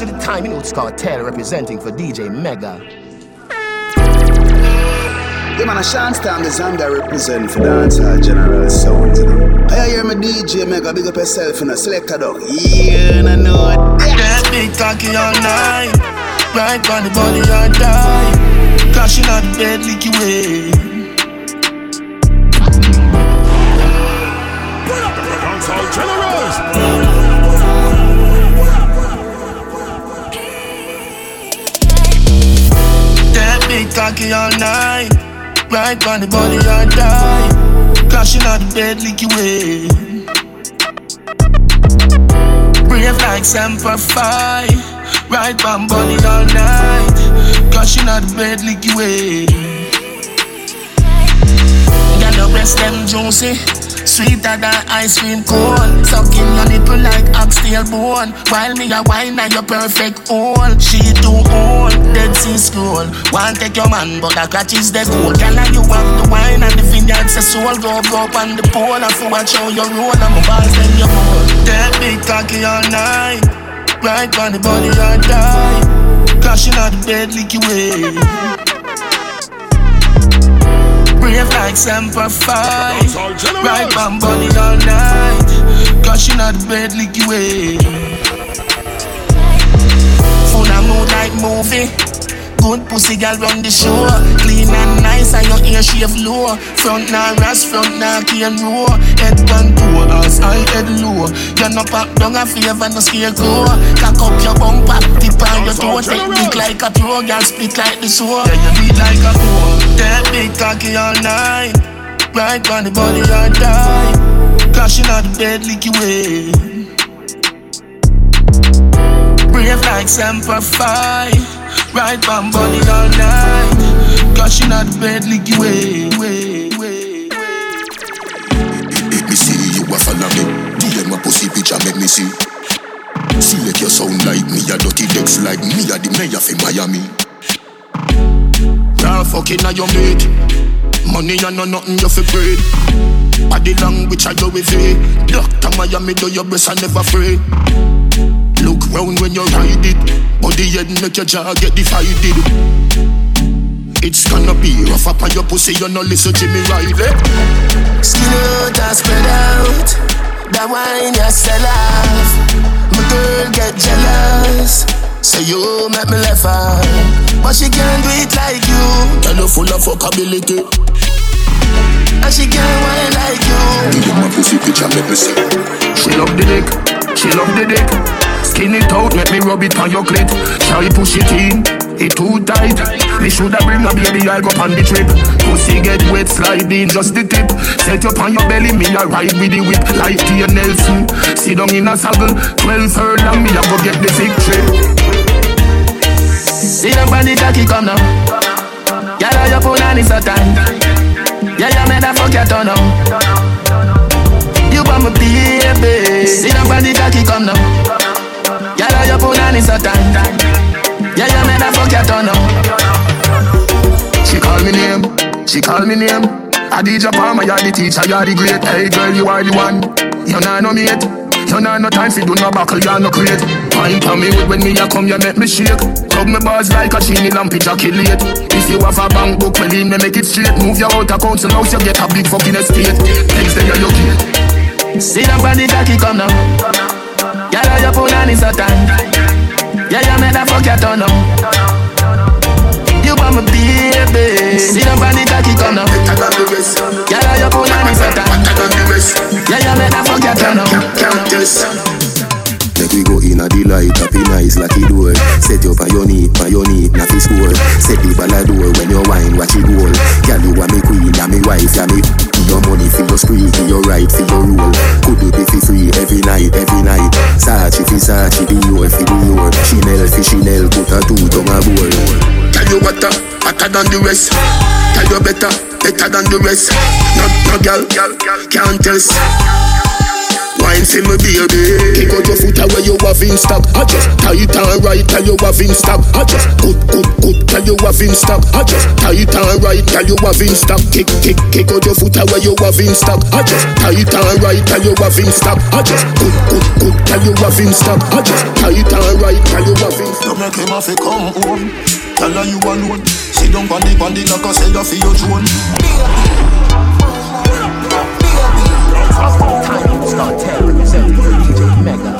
to the time, you know it's called Taylor representing for DJ Mega. Yeah, man, a Sean Stam, the Zambia represent for dancehall general sound, you know. I hear my DJ Mega, big up yourself, you know, select a dog. Yeah, I know it. That big cocky all night. Right on the body, I die. Crashing out the bed, leaky way. Cocky all night. Right on the body, I die. Crashing out the bed, leaky way. Brave like Semper Fi. Right on body all night. Crashing out the bed, leaky way. You got the breast them juicy. Sweeter than ice cream cone. Sucking your nipple like oxtail bone. While me a wine and your perfect hole. She too old, dead sea scroll. Want take your man but the catch is the goal Girl and you have the wine and the vineyard say soul Go up on the pole. And for watch how you roll And my balls then you. Hold That big cocky all night. Right on the body I die. Crashing out the bed leaky eh. way Brave like Semper Fi Dancehall generals. Right on body all night. Gushing out the bed leaky way. Full of mood like movie Good pussy girl run the show. Clean and nice and your ear shave low. Front now ras, front now cane row. Head one toe, ass high, head low. You no pop down a favor, no scarecrow Cock up your bumper, tip on your toe. Technique like a pro, girl split like the show. Yeah, you beat like a pro That big cocky all night. Right on the body, I die. Crashing out the bed, leaky way Brave like Semper Fi Right on body all night Gushing out the bed, leaky way, way, way, me see you a follow me. DM my pussy picture make me see. See Select your sound like me, a dirty decks like me, a the mayor for Miami. Girl fucking on your mate Money and no nothing you fi breed Body language I do with it Doctor Miami do your best and never Look round when you ride it. Body head make your jaw get divided. It's gonna be rough up on your pussy You no listen Jimmy Riley Skin out and spread out That wine you sell off. My girl get jealous Say you make me laugh out. But she can't do it like you. Girl you full of fuckability. And she can't wine like you. DM my pussy picture make me see. She love the dick, she love the dick Skin it out, make me rub it on your clit. Try push it in, it too tight. Me shoulda bring a baby, I go on the trip. Pussy get wet, sliding, just the tip. Set up on your belly, me a ride with the whip Like Tia Nelson, sit down in a saddle Twelve furlong, me a go get the victory See the body cocky come now you put on is so tight Yeah, you made a fuck your turn now You want my baby See the body cocky come now Girl, you put on is so tight Yeah, you made a fuck your turn now She call me name, she call me name. I DJ Palmer, you're the teacher, you're the great. Hey girl, you are the one. You know no mate. You know no time for do no buckle, you're no crate Wine for me with when me a come, you make me shake. Hug me bars like a chini lamp, it late If you have a bank book, well, me make it straight. Move your out of council house, you get a big fucking estate. Next day you get See the body cocky come now Is so tight Yeah, you make that fuck your turn now You want my baby See the body cocky come now Better than the rest. Girl, how you put on is so tight Better the rest. Yeah, you make that fuck your turn test. Make we go in a delight, happy nice like it door. Set you on your knee, on your knee, not fi score. Set the ball door when you wine, watch it roll. Girl, you a me queen, ya me wife, ya me. Your money for your spree, give your right for your rule. Could do be fi free every night, every night. Sachi fi Sachi, your fi your. Chanel fi Chanel, put a two tongue a bowl. Tell you better, uh, better than the rest. Tell you better, better than the rest. No, no girl, can't test. Wine see me baby. Kick out your foot away you have in stock. I just tight and right tell you have in stock. I just good good good tell you have in stock. I just tight and right tell you have in stock. Kick kick kick out your foot away you have in stock. I just tight and right tell you have in stock. I just good good good tell you have in stock. I just tight and right tell you have in stock. You make him have to come home. Tell her you alone. Sit down on the on like I say you feel your drone. Cartel representing for DJ Mega.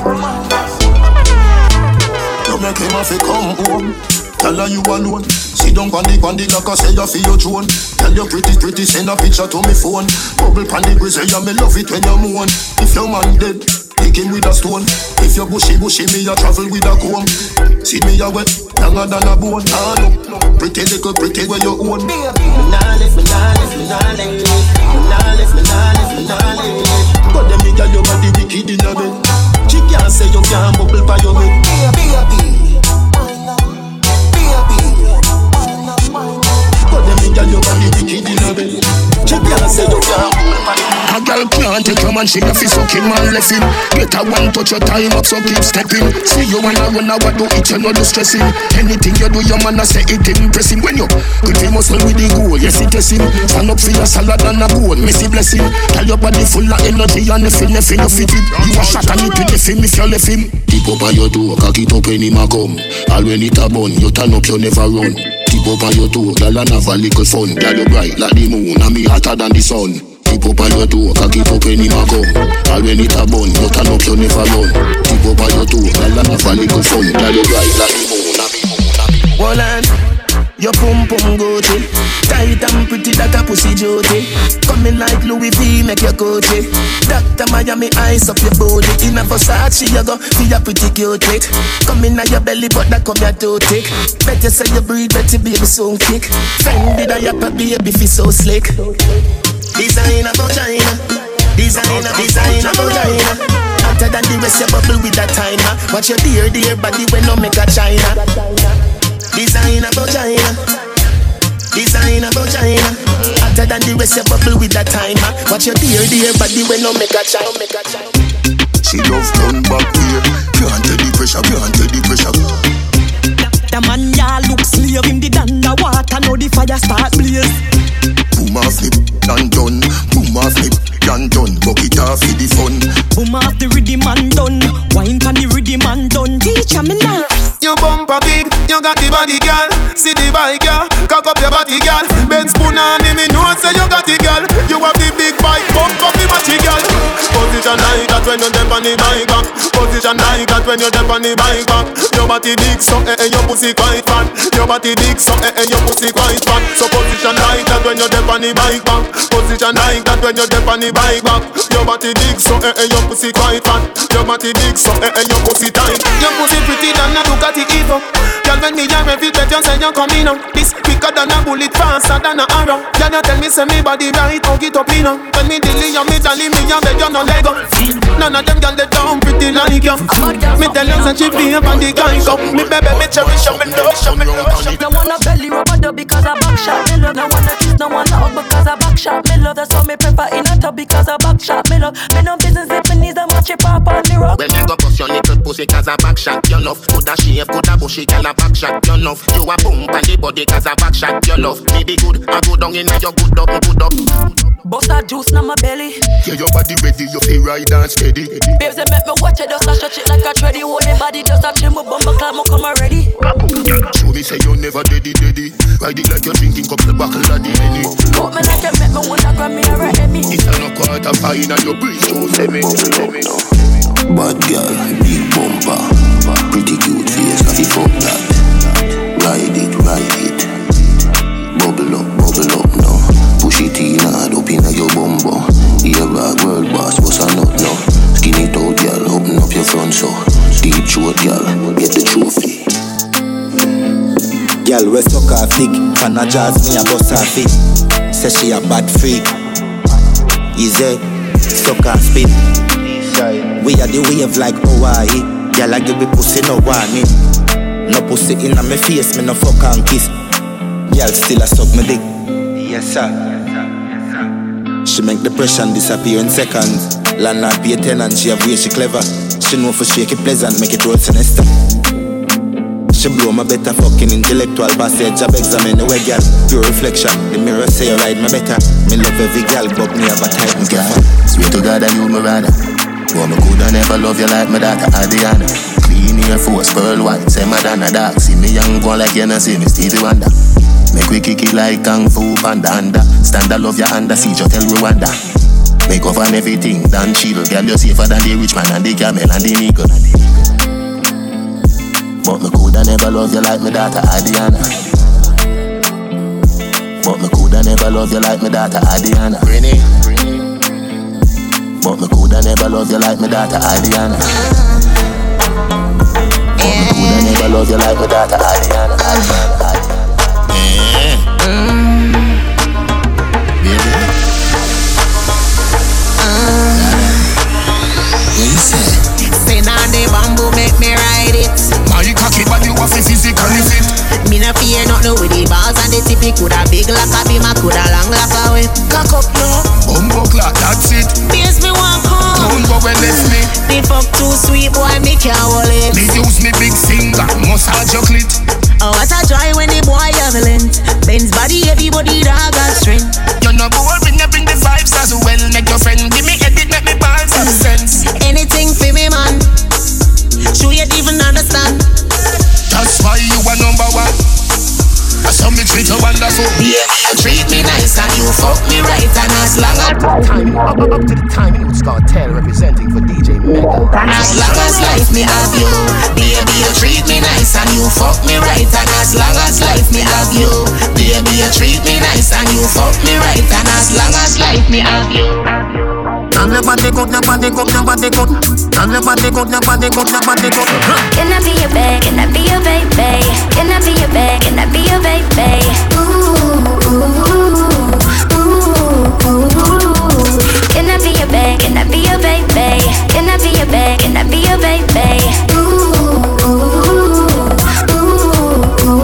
You make him have to come home. Tell her you alone. Sit down on the on the like I say you feel your drone. Tell your pretty pretty send a picture to me phone. Bubble pan the grizzly, yeah me love it when you moan. If your man dead. Him with a stone. If you bushy bushy, me a travel with a comb. See me a wet, longer than a bone. Ah no, pretty little pretty where you own. Me nah left, me nah left, me nah left, me nah left, me nah left, me nah left. But them me girl, you got the wicked a bed. She can't say you can't bubble by your head. Baby, But them me girl, you got the wicked in a bed. She can't say A girl can't take your man, she have to suck him and left him. Get a one touch your time up, so keep stepping. See you wanna run out, do it, you know the stressing. Anything you do, your man a say it impressing. When you pretty muscle with the goal, yes it is him. Stand up for your salad and a bone, messy blessing. Tell your body full of energy and the feel, nothing you fit it. You a shot and you with the film if you left him. Tip up on your door, cock it up when him a come. All when it a bun, you turn up, you never run. Tip up on your toe, girl and have a little fun. Girl you bright like the moon, and me hotter than the sun. Tip up on your toe, cock it up when him a come. All when it a bun, you turn up, you never run. Tip up on your toe, girl and have a little fun. Girl you bright like the moon, and me moon, and me moon. Wolan, your pum pum goatee Tight and pretty that a pussy jody Coming like Louis V make your coachy Dr. Miami ice up your body In a Versace you go for your pretty cute Come in your belly but that come your too thick Better say you breathe better baby so kick Fendi that your baby fi so slick Designer vagina Designer, designer vagina Hotter than the rest you bubble with that timer Watch your dear dear body when no make a china Designer vagina. Designer vagina. Hotter than the rest, you bubble with that timer. Watch your dear, dear body when no make a china. Make a china. She love turn back here. Can't take the pressure, can't take the pressure. The man ya look slave him the underwater Now the fire start blaze Boom off flip, and done. Boom off flip, and done. Bucket off for the fun. Boom off the rhythm and done Wine pan the rhythm and done Teacher me now You bumper big, you got the body, girl. See the bike, girl. Cock up your body, girl. Position like that when you step on the bike back. Position like that when you step on the bike back. Your body big, so eh, eh, your pussy quite fat. Your body big, so eh, eh, your pussy quite fat. So that when you step on the bike back. Position like that when you step on the bike back. Your body big, so eh, eh, your pussy quite fat. Your body big, so eh, eh, your pussy tight. Your pussy pretty than a Ducati Evo. Girl, when me a rev it, bet you say you coming on. This quicker than a bullet, faster than a arrow. Girl, you tell me say me body right, hug it up, you know. When me dilly, you me jolly, me a beg you no leg up. None of them girl they down pretty like you. Me tell you say she be up on the guy go. Me baby, me cherish you, me love you, me love you. No wanna belly rub a dub because I back shot me love No wanna kiss, no wanna hug because I back shot me love. That's why me prefer in a tub because I back shot me love. Me no business if me needs a match it pop on the rug When you go bust your little pussy cause a back shot your love. Coulda shape, coulda bushy, girl a back shot your love. You a boom on the body cause I back shot your love. Me be good, I go down in your good up, good up. Bust that juice na my belly. Yeah, your body ready, you feel right and steady. Babes they make me watch it just a stretch it like a treadie Hold the body just a chill me bumper climb up come already. Show me say you never deady deady. Ride it like you're drinking couple buckle of the henny. Put me like you make me wanna grab me a right me It's a no quarter fine and your breeze so semi. semi. Bad girl, big bumper, pretty cute face, coffee fuck that. Ride it, ride it. Bubble up, bubble up now. Push it in hard up inna your bumbo. Ear bag, world boss, what's a nut now? Skin it out, girl, open up your front so. Deep throat, girl, get the trophy. Girl, we suck her thick. Fan a jazz, me a bust her feet. Say she a bad freak. Easy, suck her spin. We are the wave like Hawaii. Girl, I give me pussy no warning. No pussy in my face, me no fuck and kiss. Girl, still a suck me dick. Yes, sir. She make depression disappear in seconds. Landlord pay tenant, she have way she clever. She know for shake it pleasant, make it roll sinister. She blow my better fucking intellectual passage. Job examine the way girl. Pure reflection. The mirror say you ride my better. Me love every girl but me have a type girl. Swear to God that you my rather But me coulda never love you like my daughter Adriana. Clean Air Force, pearl white, say Madonna dark. See me young go like you know see me Stevie Wonder. Make we kick it like Kung Fu Panda Stand I love your under, see you tell Rwanda. Make off on everything, done chill. Girl you safer than the rich man and the camel and the nigga but me coulda never love you like my daughter Adiana. But me coulda never love you like my daughter Adiana. Brini. But me coulda never love you like my daughter Adiana. But me coulda never love you like my daughter Adiana. Adiana. Yeah. Mm. Baby. Uh. What you say? Say now the bamboo make me ride it. My cocky but you have physically fit. Me no fear nothing with the balls and the tip. It coulda big like a beam, I coulda long like a whip. Cock up now, bumbo clock, that's it. Base me walk home. Don't go and left me. The fuck too sweet, boy, me can't hold it. Me use me big finger, massage your clit. Oh, what a joy when the boy violent. Ben's body, everybody dog got strength. You know boring, you bring the vibes as well. Make your friend give me edit, make me balls have sense. You even understand. That's why you are number one. I saw me treat you wonderful. Yeah, you treat me nice and you fuck me right and as long as time, up, up, up to the time, you start tell representing for DJ Mega. As long as life me have you, baby you treat me nice and you fuck me right and as long as life me have you, baby you treat me nice and you fuck me right and as long as life me have you. Girl, your body good, your body good, your body good. Girl, your body good, your body good, your body good. Can I be your babe? Can I be your baby? Can I be your babe? Can I be your baby? Ooh, ooh, ooh, ooh. Can I be your babe? Can I be your baby? Can I be your babe? Can I be your baby? Ooh, ooh, ooh.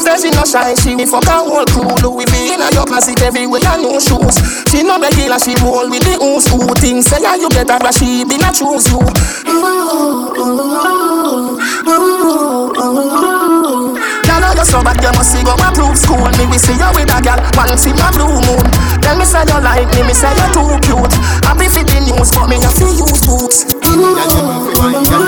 Say she no shy, she me fuck a whole crew Louis In your closet everywhere and no shoes. She no regular, she roll with the ooze Who. Things say yeah, you better but she be not choose you. Ooh, ooh, ooh, ooh. Girl, you so bad, you must see go approve school. Me we see you with a girl once in a blue moon. Tell me say you like me, me say you too cute. Happy for the news, but me a feel you boots Can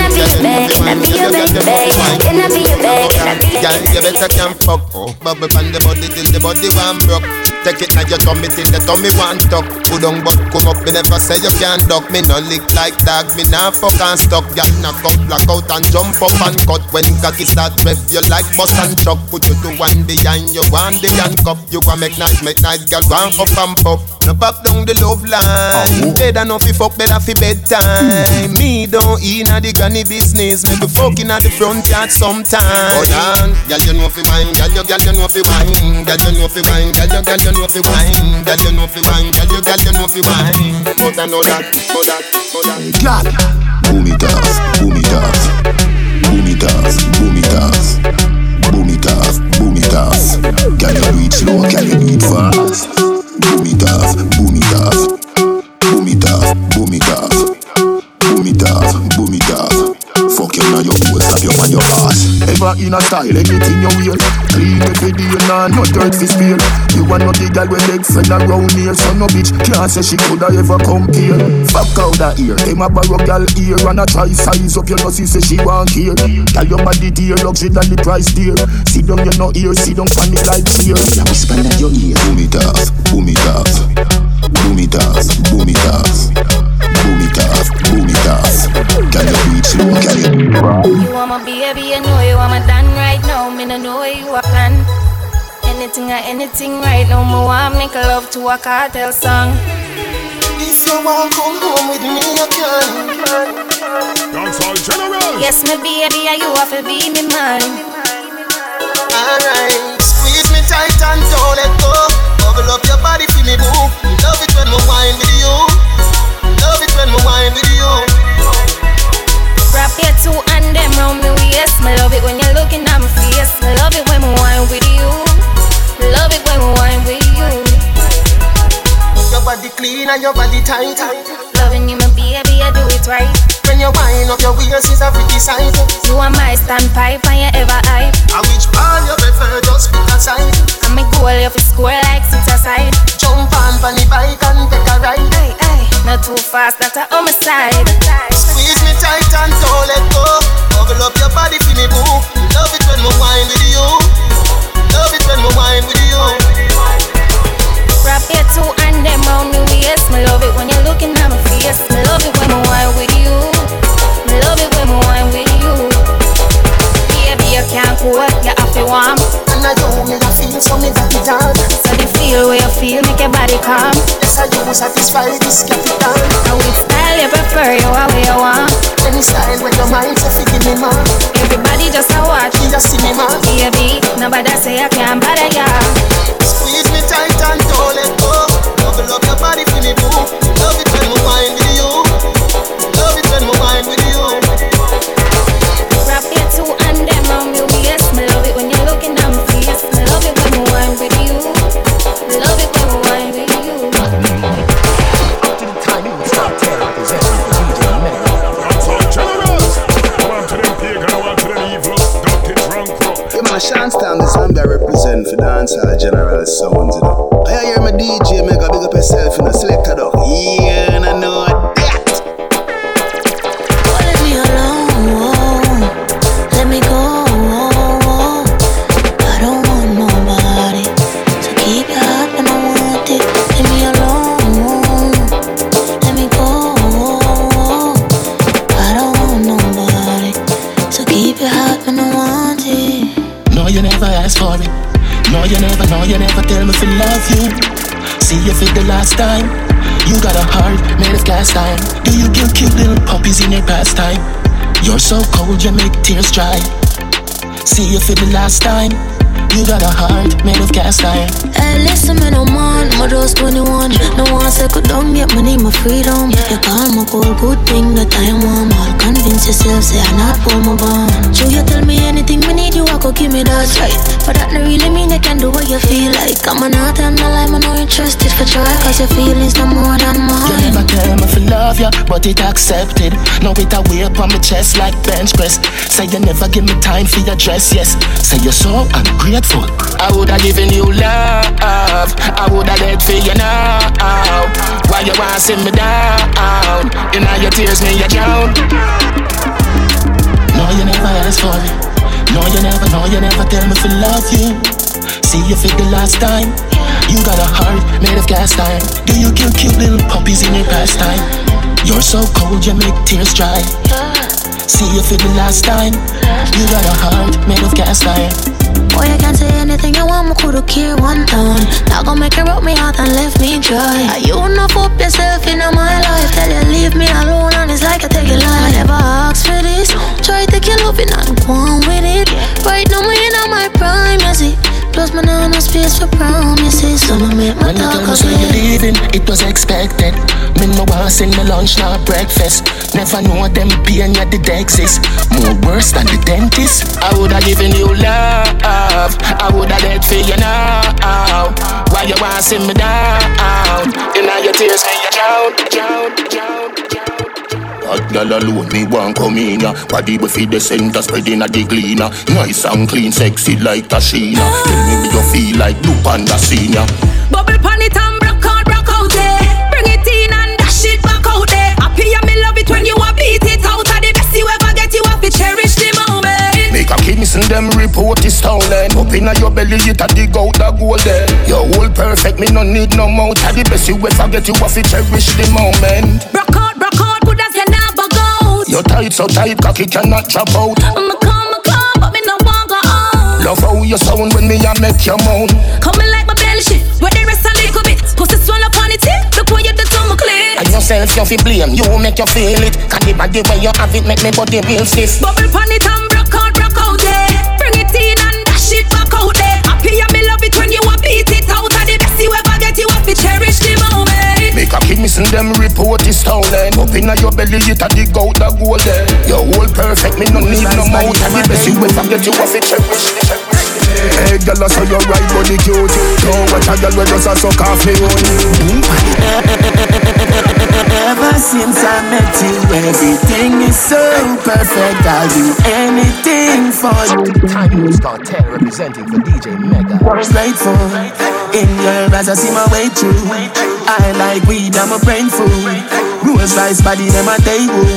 I be your babe? Can I be your baby? Can I be your babe? Can I be your Girl, you better can fuck oh. Bubble pan the body till the body one broke Take it now your tummy till the tummy one tuck Put on but come up, me never say you can't duck. Me no lick like dog, me nah fuck and stuck. Girl, knock up, black out and jump up and cut. When cocky start rev, you like bus and truck. Put you to one behind, you want the handcuff. You can make nice, make nice, girl, go up and pop. No back down the love line. Better no fi fuck, better fi bedtime. Me don't inna the granny business. Me be fucking at the front yard sometime. Oh, Hold on, girl you know fi wine, girl you, girl you know fi wine Girl you know fi wine, girl you, girl you know fi wine Girl you know fi wine, girl you, girl you know fi wine But I know that, know that, know that. Boom it off, boom it off, boom it off, boom it off, boom it off, boom it off. Can you do it slow? Can you do it fast? Boom it off, boom it off, boom it off, boom it off, boom it off, boom it off. Fuck you now, your hoe, stop you on your ass. Ever in a style, anything you wear. Clean every day, nah, no dirt fi spill. You want no the girl with leg friend around here, so no bitch can't say she coulda ever compare. Fuck out that ear, them a borrow girl ear and a try size up. You know see say she want care. Girl your body dear, luxury than the price dear. Sit down, you no ear, sit down, funny like cheer. I whisper in your ear. Boom it off, boom it off, boom it off, boom it off, boom it off, boom it off. Can you do it slow? Can you do it fast? You are my baby, I know you are my done right now. Me no know where you are plan. Anything or anything right now. Me want make love to a cartel song. If you want come home with me, you can Dancehall General. Yes, me baby, and you have to be me man. Alright, squeeze me tight and don't let go. Bubble up your body, feel me move. Love it when me wine with you. When me wine with you. Wrap your two and them round me waist. Me love it when you're looking at my face. Me love it when we wine with you. Love it when we wine with you. Your body clean and your body tight. Loving you, my baby, I do it right. When you wind up your wheels is a pretty sight. You are my standpipe and you ever hype. I which ball you prefer, just pick a side. I'm a goal, you fi score like six aside. Jump on for the bike and take a ride. Hey, hey, not too fast, that's a homicide. Squeeze me tight and don't let go. Bubble up your body for me, boo. Love it when we wine with you. Love it when we wine with you. Wrap your two and them round me waist. Me love it when you're looking at my face. Me love it when we wine with you. Me love it when we wine with you. Baby, you can't cool, you have to warm. And I know me I feel so me got it on. So the feel where you feel, make your body calm. Yes, I do satisfy this capital. And which style you prefer, you are where you want. Any style when your mind so fit me man. Everybody just a watch. Me a cinema. Baby, nobody say I can't bother ya. Squeeze me tight and don't let go. Bubble up your body for me, boo. Love it when we wine with you. Little in your pastime? You're so cold, you make tears dry. See you for the last time. You got a heart made of cast iron. Hey, listen, me no man, my just 21. No one second down, get money, my freedom. You call my goal, good thing that I am warm. All convince yourself, say I not pull my bond. So you tell me anything me need, you I go give me that right. But that no really mean you can do what you feel like. I'm not tell no lie, I'm not interested for try. Cause your feelings no more than You mine. never tell me to love ya, but it accepted. Now it a weight on my chest like bench press. Say you never give me time for your dress, yes. Say you're so ungrateful. I woulda given you love. I woulda dead for you now. Why you wanna send me down? You know your tears me you drown. No, you never asked for it. No, you never, no, you never tell me to love you. See you for the last time. You got a heart made of cast iron. Do you kill cute little puppies in your pastime? You're so cold, you make tears dry. See you for the last time. You got a heart made of cast iron. Boy, I can't say anything you want, me coulda care one time. Now gonna make you broke me out and left me dry. Are you enough up yourself in my life? Tell you leave me alone and it's like I take a life. I never asked for this. Try to kill up and not go on with it. Right now, me in my. Plus, my now no space for promises. So, I make my When you talk tell me of you're it. leaving, it was expected. Me no want send me lunch nor breakfast. Never know them pain ya did exist. More worse than the dentist. I woulda given you love. I woulda let for you now. Why you want send me down? You know your tears me you drown, drown, drown, drown. Hot gal alone, me want come in ya Body we feed the center, spreading a the cleaner Nice and clean, sexy like Tashina Tell me do you feel like Blue Panda Senior Bubble pon it and broke out, broke out there. Bring it in and dash it back out there. Happy and me love it when you a beat it out. Are the best you ever get. You have to cherish the moment. Make a kings and them report is stolen Up inna your belly, it a dig out the gold there Your whole perfect, me no need no mouth Are the best you ever get, you have to cherish the moment broke Your tight so tight, cocky cannot drop out I'ma come, I'ma come, but me no want go on. Love how you sound when me a make you moan Coming like my belly shit, where the rest a little bit. Pussy swell up on it, look what you do to my clit. And yourself you fi blame, you will make you feel it Cause the body where you have it make me body real stiff Bubble pon it and moment. Make a kings and them report is stolen. Up inna your belly, it a dig out the gold there Your whole perfect, me no need no mouth And the best you ever get, you have to cherish. It Hey, girl, I saw you right body cute. Don't watch a girl with just a suck off me own Boom, Ever since I met you, everything is so perfect. I'll do anything for you. Time Star 10 representing for DJ Mega. Grateful in your eyes, I see my way through. I like weed, I'm a brain food. Rules rice body, them a table.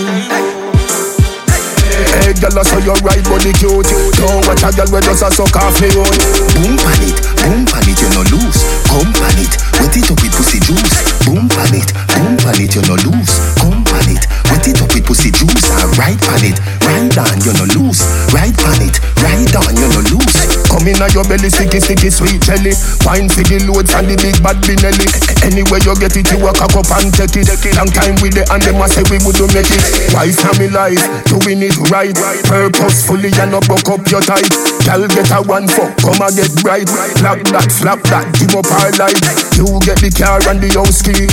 Hey, girl, I saw your right body cute. Don't watch a girl where just a suck off me own. Boom pan it, boom pan it, you no lose. Come pan it, wet it up with pussy juice. Boom pan it, boom pan it, you no lose. Come pan it, wet it up with pussy juice. And right pan it, right on, you no lose. Right pan it, right on, you no lose. Come in your belly, sticky, sticky, sweet jelly. Wine the loads and the big bad binelli. Anywhere you get it, you walk up and take it. Long time with the and them a say we would do make it. Life, doing it right. Purposefully and not broke up your tight. Girl get a one fuck, come and get bright. Flap that, flap that, give up our life. You get the car and the house key.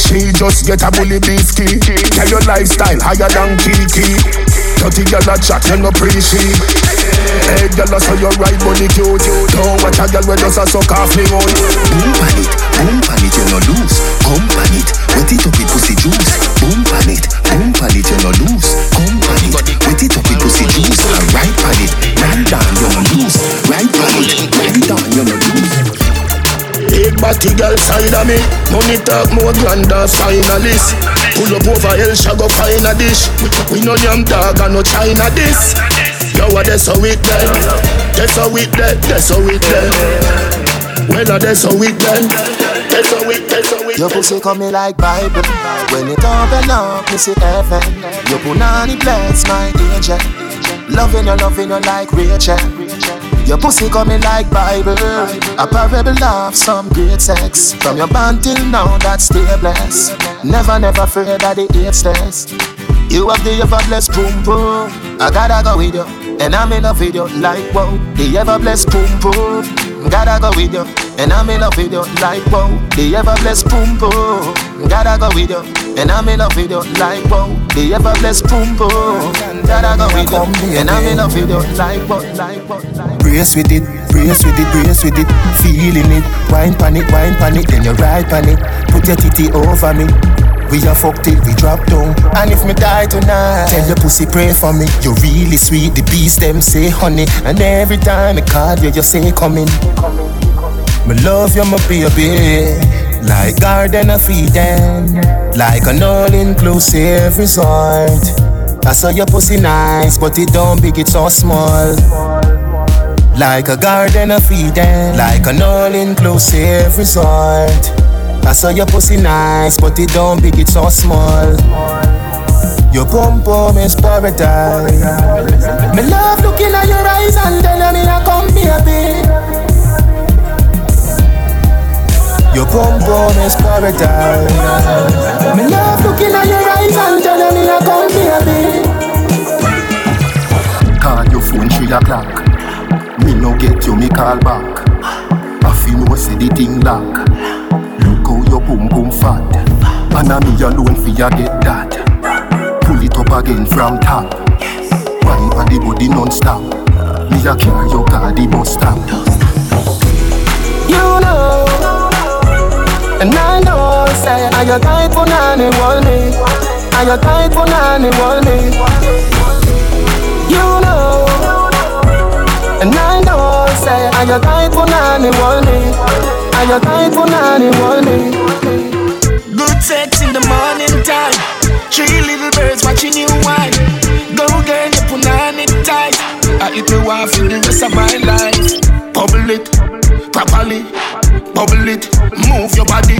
She just get a bully key. Tell your lifestyle higher than Kiki. Dirty girl a chat, you no appreciate. Hey girl, I saw your right body cute. Don't watch a girl where just a suck off me own. Boom pan it, boom pan it, you no lose. Come pan it, wet it up with pussy juice. Boom pan it, boom pan it, you no lose. Come pan it, wet it up with pussy juice. And right pan it, right down, you no lose. Right pan it, right down, you no lose. Big body girl side of me. Money talk more grander finalist. Pull up over El Shago find a dish. We, we no yam dog and no China this Yo what that's how it then That's how it then That's how it then Well that's how it then That's how it That's how it Your pussy coming like Bible. When it open up me see heaven. Your punani bless my angel. Loving you, loving you like Rachel your pussy coming like Bible, a parable of some great sex. From your band till now, that's stay blessed. Never, never afraid of the eight stairs. You have the ever blessed boom boom. I gotta go with you, and I'm in with you like whoa. The ever blessed boom boom. Gotta go with you, and I'm in with you like whoa. The ever blessed boom boom. Gotta go with you, and I'm in love with you like whoa. Oh. The ever blessed boom boom. Gotta go with you, and I'm in love with you like whoa, oh, like whoa, oh, like Brace with it, brace with it, brace with it. Feeling it, wine pan it, wine pan it. Then you ride pan it. Put your titty over me. We a fuck till we drop down. And if me die tonight, tell your pussy pray for me. You're really sweet, the beast them say honey. And every time I call you, you say coming. Me love you, my baby. Like a garden of Eden, like an all-inclusive resort. I saw your pussy nice, but it don't big, it's so small. Like a garden of Eden, like an all-inclusive resort. I saw your pussy nice, but it don't big, it's so small. Your pum pum is paradise. Me love looking at your eyes and telling me I come here, baby. Your pum pum is paradise. Me love looking at your eyes and telling me I come baby. Call your phone three o'clock. Me no get you, me call back. I feel no say the thing lock. Look how your boom boom fat. And I me alone fi ya get that. Pull it up again from top. Wine on the body non-stop. Me a carry your car the bus stop. You know, and I know, say, are you tight for nanny, me? Are you tight for nanny, me? You know, and I know, say, are you tight for nanny, me? Are you tight for nanny, me? Good sex in the morning time. Three little birds watching you whine. Go girl, you put on it tight. I eat wife for the rest of my life. Bubble it, properly. Bubble it, move your body.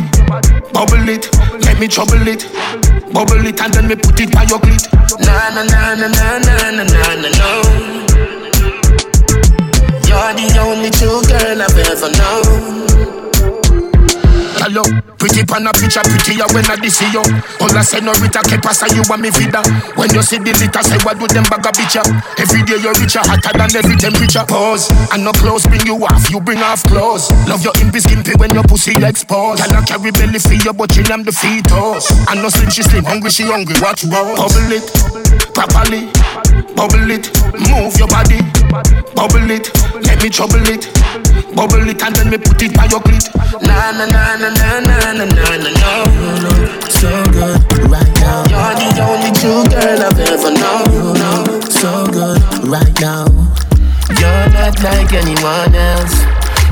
Bubble it, let me trouble it. Bubble it and then me put it by your clit. Na na na na na na na na na no. You're the only true girl I've ever known. Pretty pan a picture, prettier when I see you. All I say no Rita que pasa you want me vida. When you see the litter, say what do them bag a bitch Every day you're richer, hotter than every temperature. Pause, and no clothes bring you off, you bring off clothes. Love your impy skimpy when your pussy exposed. Can I carry belly for you, but she am the fetus. And no slim, she slim, hungry, she hungry. Watch roll, bubble it, properly, bubble it, move your body, bubble it, let me trouble it, bubble it, and then me put it by your clit. Na na na na na so good right now. You're the only true girl I've ever known. So good right now. You're not like anyone else.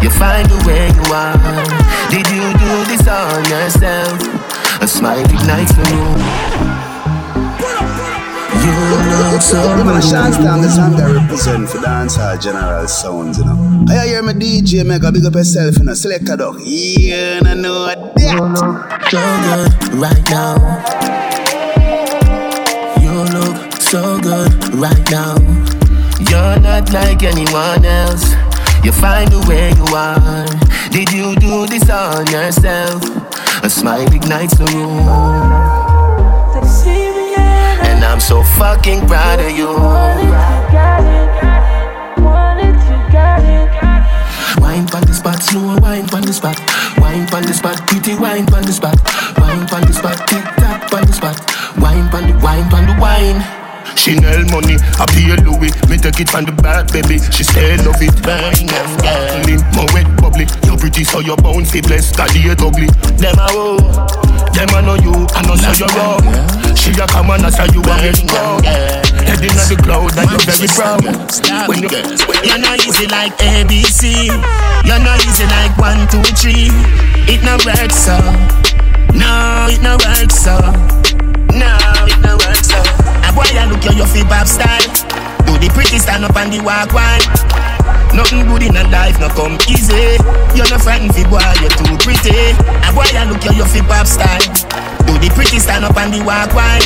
You find the way you are. Did you do this on yourself? A smile ignites the. You look so good. Man, Sean Stam is on there represent for dancehall general sounds, you know. I hear my DJ Mega big up yourself, you know. Select a dog. Yeah, I know that. You look so good right now. You look so good right now. You're not like anyone else. You find the way you are. Did you do this on yourself? A smile ignites the room. I'm so fucking proud of you. Wine pon the spot, slow wine pon the spot. Wine pon the spot, pretty wine pon the spot. Wine pon the spot, tick tock pon the spot. Wine pon the wine pon the wine. Chanel money, I pay Louis. Me take it from the back, baby. She say love it. Birmingham girl, My wet bubbly. You're pretty, so you're bound to bless. God, you ugly. Them a woo, them I know you, I know so you're wrong. She a come and I say you are getting ground. Head in the cloud, and you're very proud. When you, you're not easy like ABC. You're not easy like one, two, three. It not work so. No, it not work so. No, it not work so. Boy, I look at your feet pop style. Do the pretty stand up and the walk wide. Nothing good in a life, no come easy. You're not frightened fi boy, you're too pretty. A boy, I look at your feet pop style. Do the pretty stand up and the walk wide.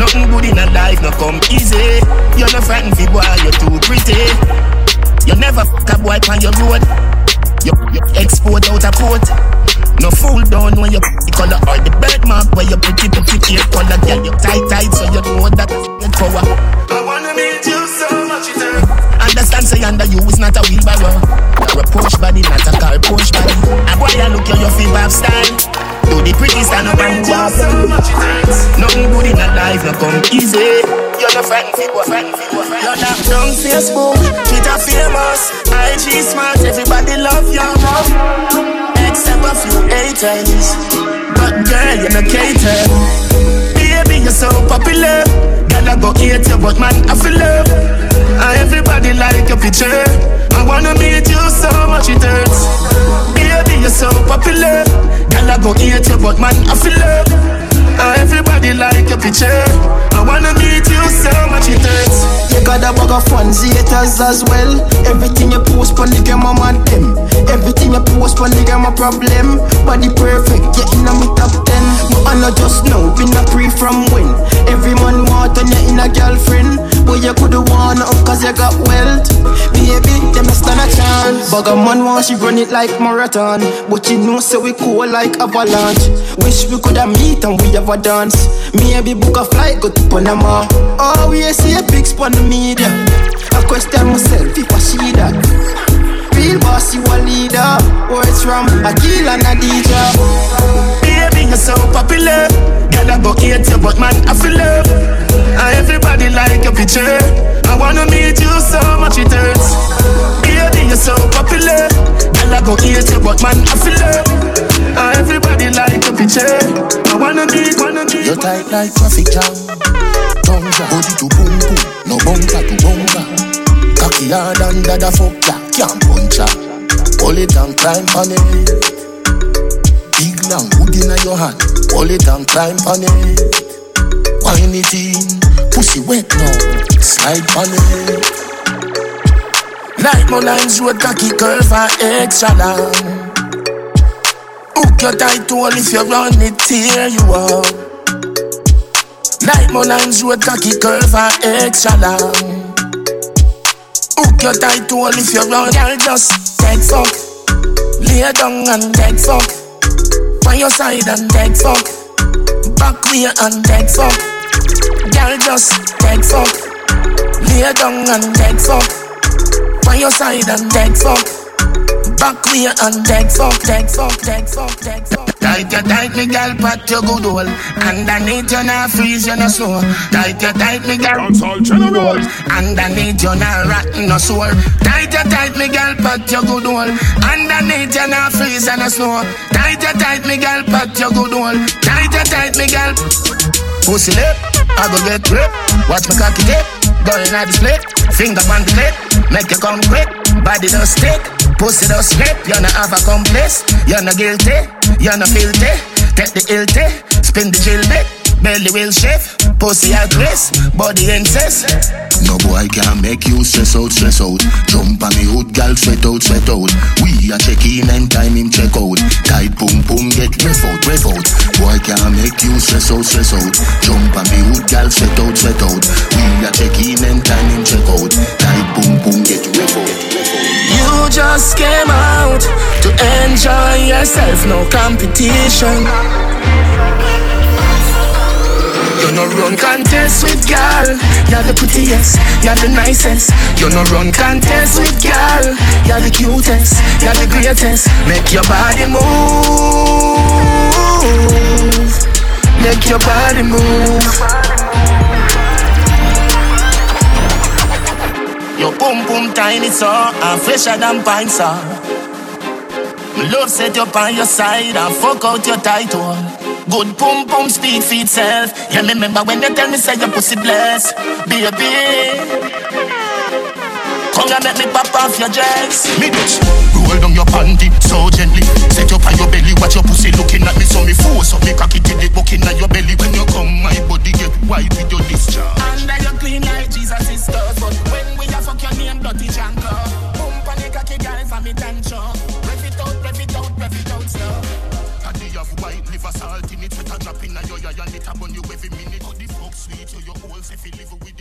Nothing good in a life, no come easy. You're not frightened fi boy, you're too pretty. You never fuck a boy on your road. You, you export out a port. No fool down when you the color or the birthmark where you pretty pretty clear color. Girl, you tight tight so you know that get power. I wanna meet you so much it Understand say under you is not a wheelbarrow. You're a Porsche body, not a car Porsche body. A boy I look at your bab style. Do the pretty stand up and walk. Nothing good in a life, no come easy. You're not frightened people, frightened people. You're not down Facebook, Twitter famous, IG smart, everybody love you. Except a few haters, but girl you're not cater. Baby you're so popular, girl I go hate you, but man I feel love. And everybody like your picture. I wanna meet you so much it hurts. Baby you're so popular, girl I go hate you, but man I feel love. And uh, everybody like your picture. I wanna meet you so much it hurts. You got a bag of fans, haters as well. Everything you post on the game, I'm on them. On the game, a problem. Body perfect, yeah, in a me top ten. But I know just know, been a pre from when. Every man want on you in a girlfriend. But you coulda won up cause you got wealth. Baby, them a stand a chance. A man want she run it like marathon. But you know, say we cool like avalanche. Wish we coulda meet and we have a dance. Maybe book a flight, go to Panama. Oh, we see a big spot the media. I question myself if I see that. Real boss, you a leader. Words from Akil and Adija. Baby, you're so popular. Girl, I go hate you, but man, I feel love. And uh, everybody like your picture. I wanna meet you so much it hurts. Baby, you're so popular. Girl, I go hate you, but man, I feel love. And uh, everybody like your picture. I wanna meet, wanna meet. You're tight like traffic jam. Tonja, body to boom boom, no bunker to bunker. Cocky hard under the fuck ya, can't punch ya. Pull it and climb on it. Big long wood inna your hand, pull it and climb on it. Wine it in, pussy wet now, slide on it. Like Mulan's road, cocky curve and extra long. Hook your tight tool if you run it, tear you up. Like Mulan's road, cocky curve and extra long. Your tight tool if you run, girl, just take fuck. Lay down and take fuck. On your side and take fuck. Back way and take fuck. Girl, just take fuck. Lay down and take fuck. On your side and take fuck. Back way and take fuck, take fuck, take fuck, take fuck. Tight you tight me girl, pat your good hole. Underneath you not freeze, you no sore. Tight you tight me girl, Dancehall general. Underneath you not rotten no sore. Tight you tight me girl, pat your good hole. Underneath you not freeze and no snow. Tight you tight me me gal, pat your good one. Tight, tight, tight, me gal. Pussy lip, I go get grip. Watch my cocky dip, going at the split. Finger on the clip, make you come quick. Body don't stick, pussy don't. You're not have a complice, you're not guilty, you're not filthy. Take the ill spin the jill bit. Belly will shift, pussy risk, body incest. No boy can make you stress out, stress out. Jump on me hood, gal, sweat out, sweat out. We are check in and time him check out. Tight boom boom, get ref out, ref out. Boy can make you stress out, stress out. Jump on me hood, gal, sweat out, sweat out. We are check in and time him check out. Tight boom boom, get ref out. You just came out to enjoy yourself, no competition. You no run contest with girl. You're the prettiest, you're the nicest. You no run contest with girl. You're the cutest, you're the greatest. Make your body move. Make your body move. Your boom boom tiny so and fresher than pine saw. Love set you on your side and fuck out your title. Good pum pum speed feed self. Yeah, me remember when you tell me say your pussy bless, baby. Come and make me pop off your dress. Me bitch, roll down your panty so gently. Set up on your belly, watch your pussy looking at me. So me force up me cocky till it bucking at your belly. When you come, my body get white with your discharge. Under your clean like Jesus is but when we a fuck your name dirty janko. Pump on the cocky girl for me tancho. Liver salt in it, set a drop yo yo and it burn you every minute. Oh the fuck sweet, you your whole feel live with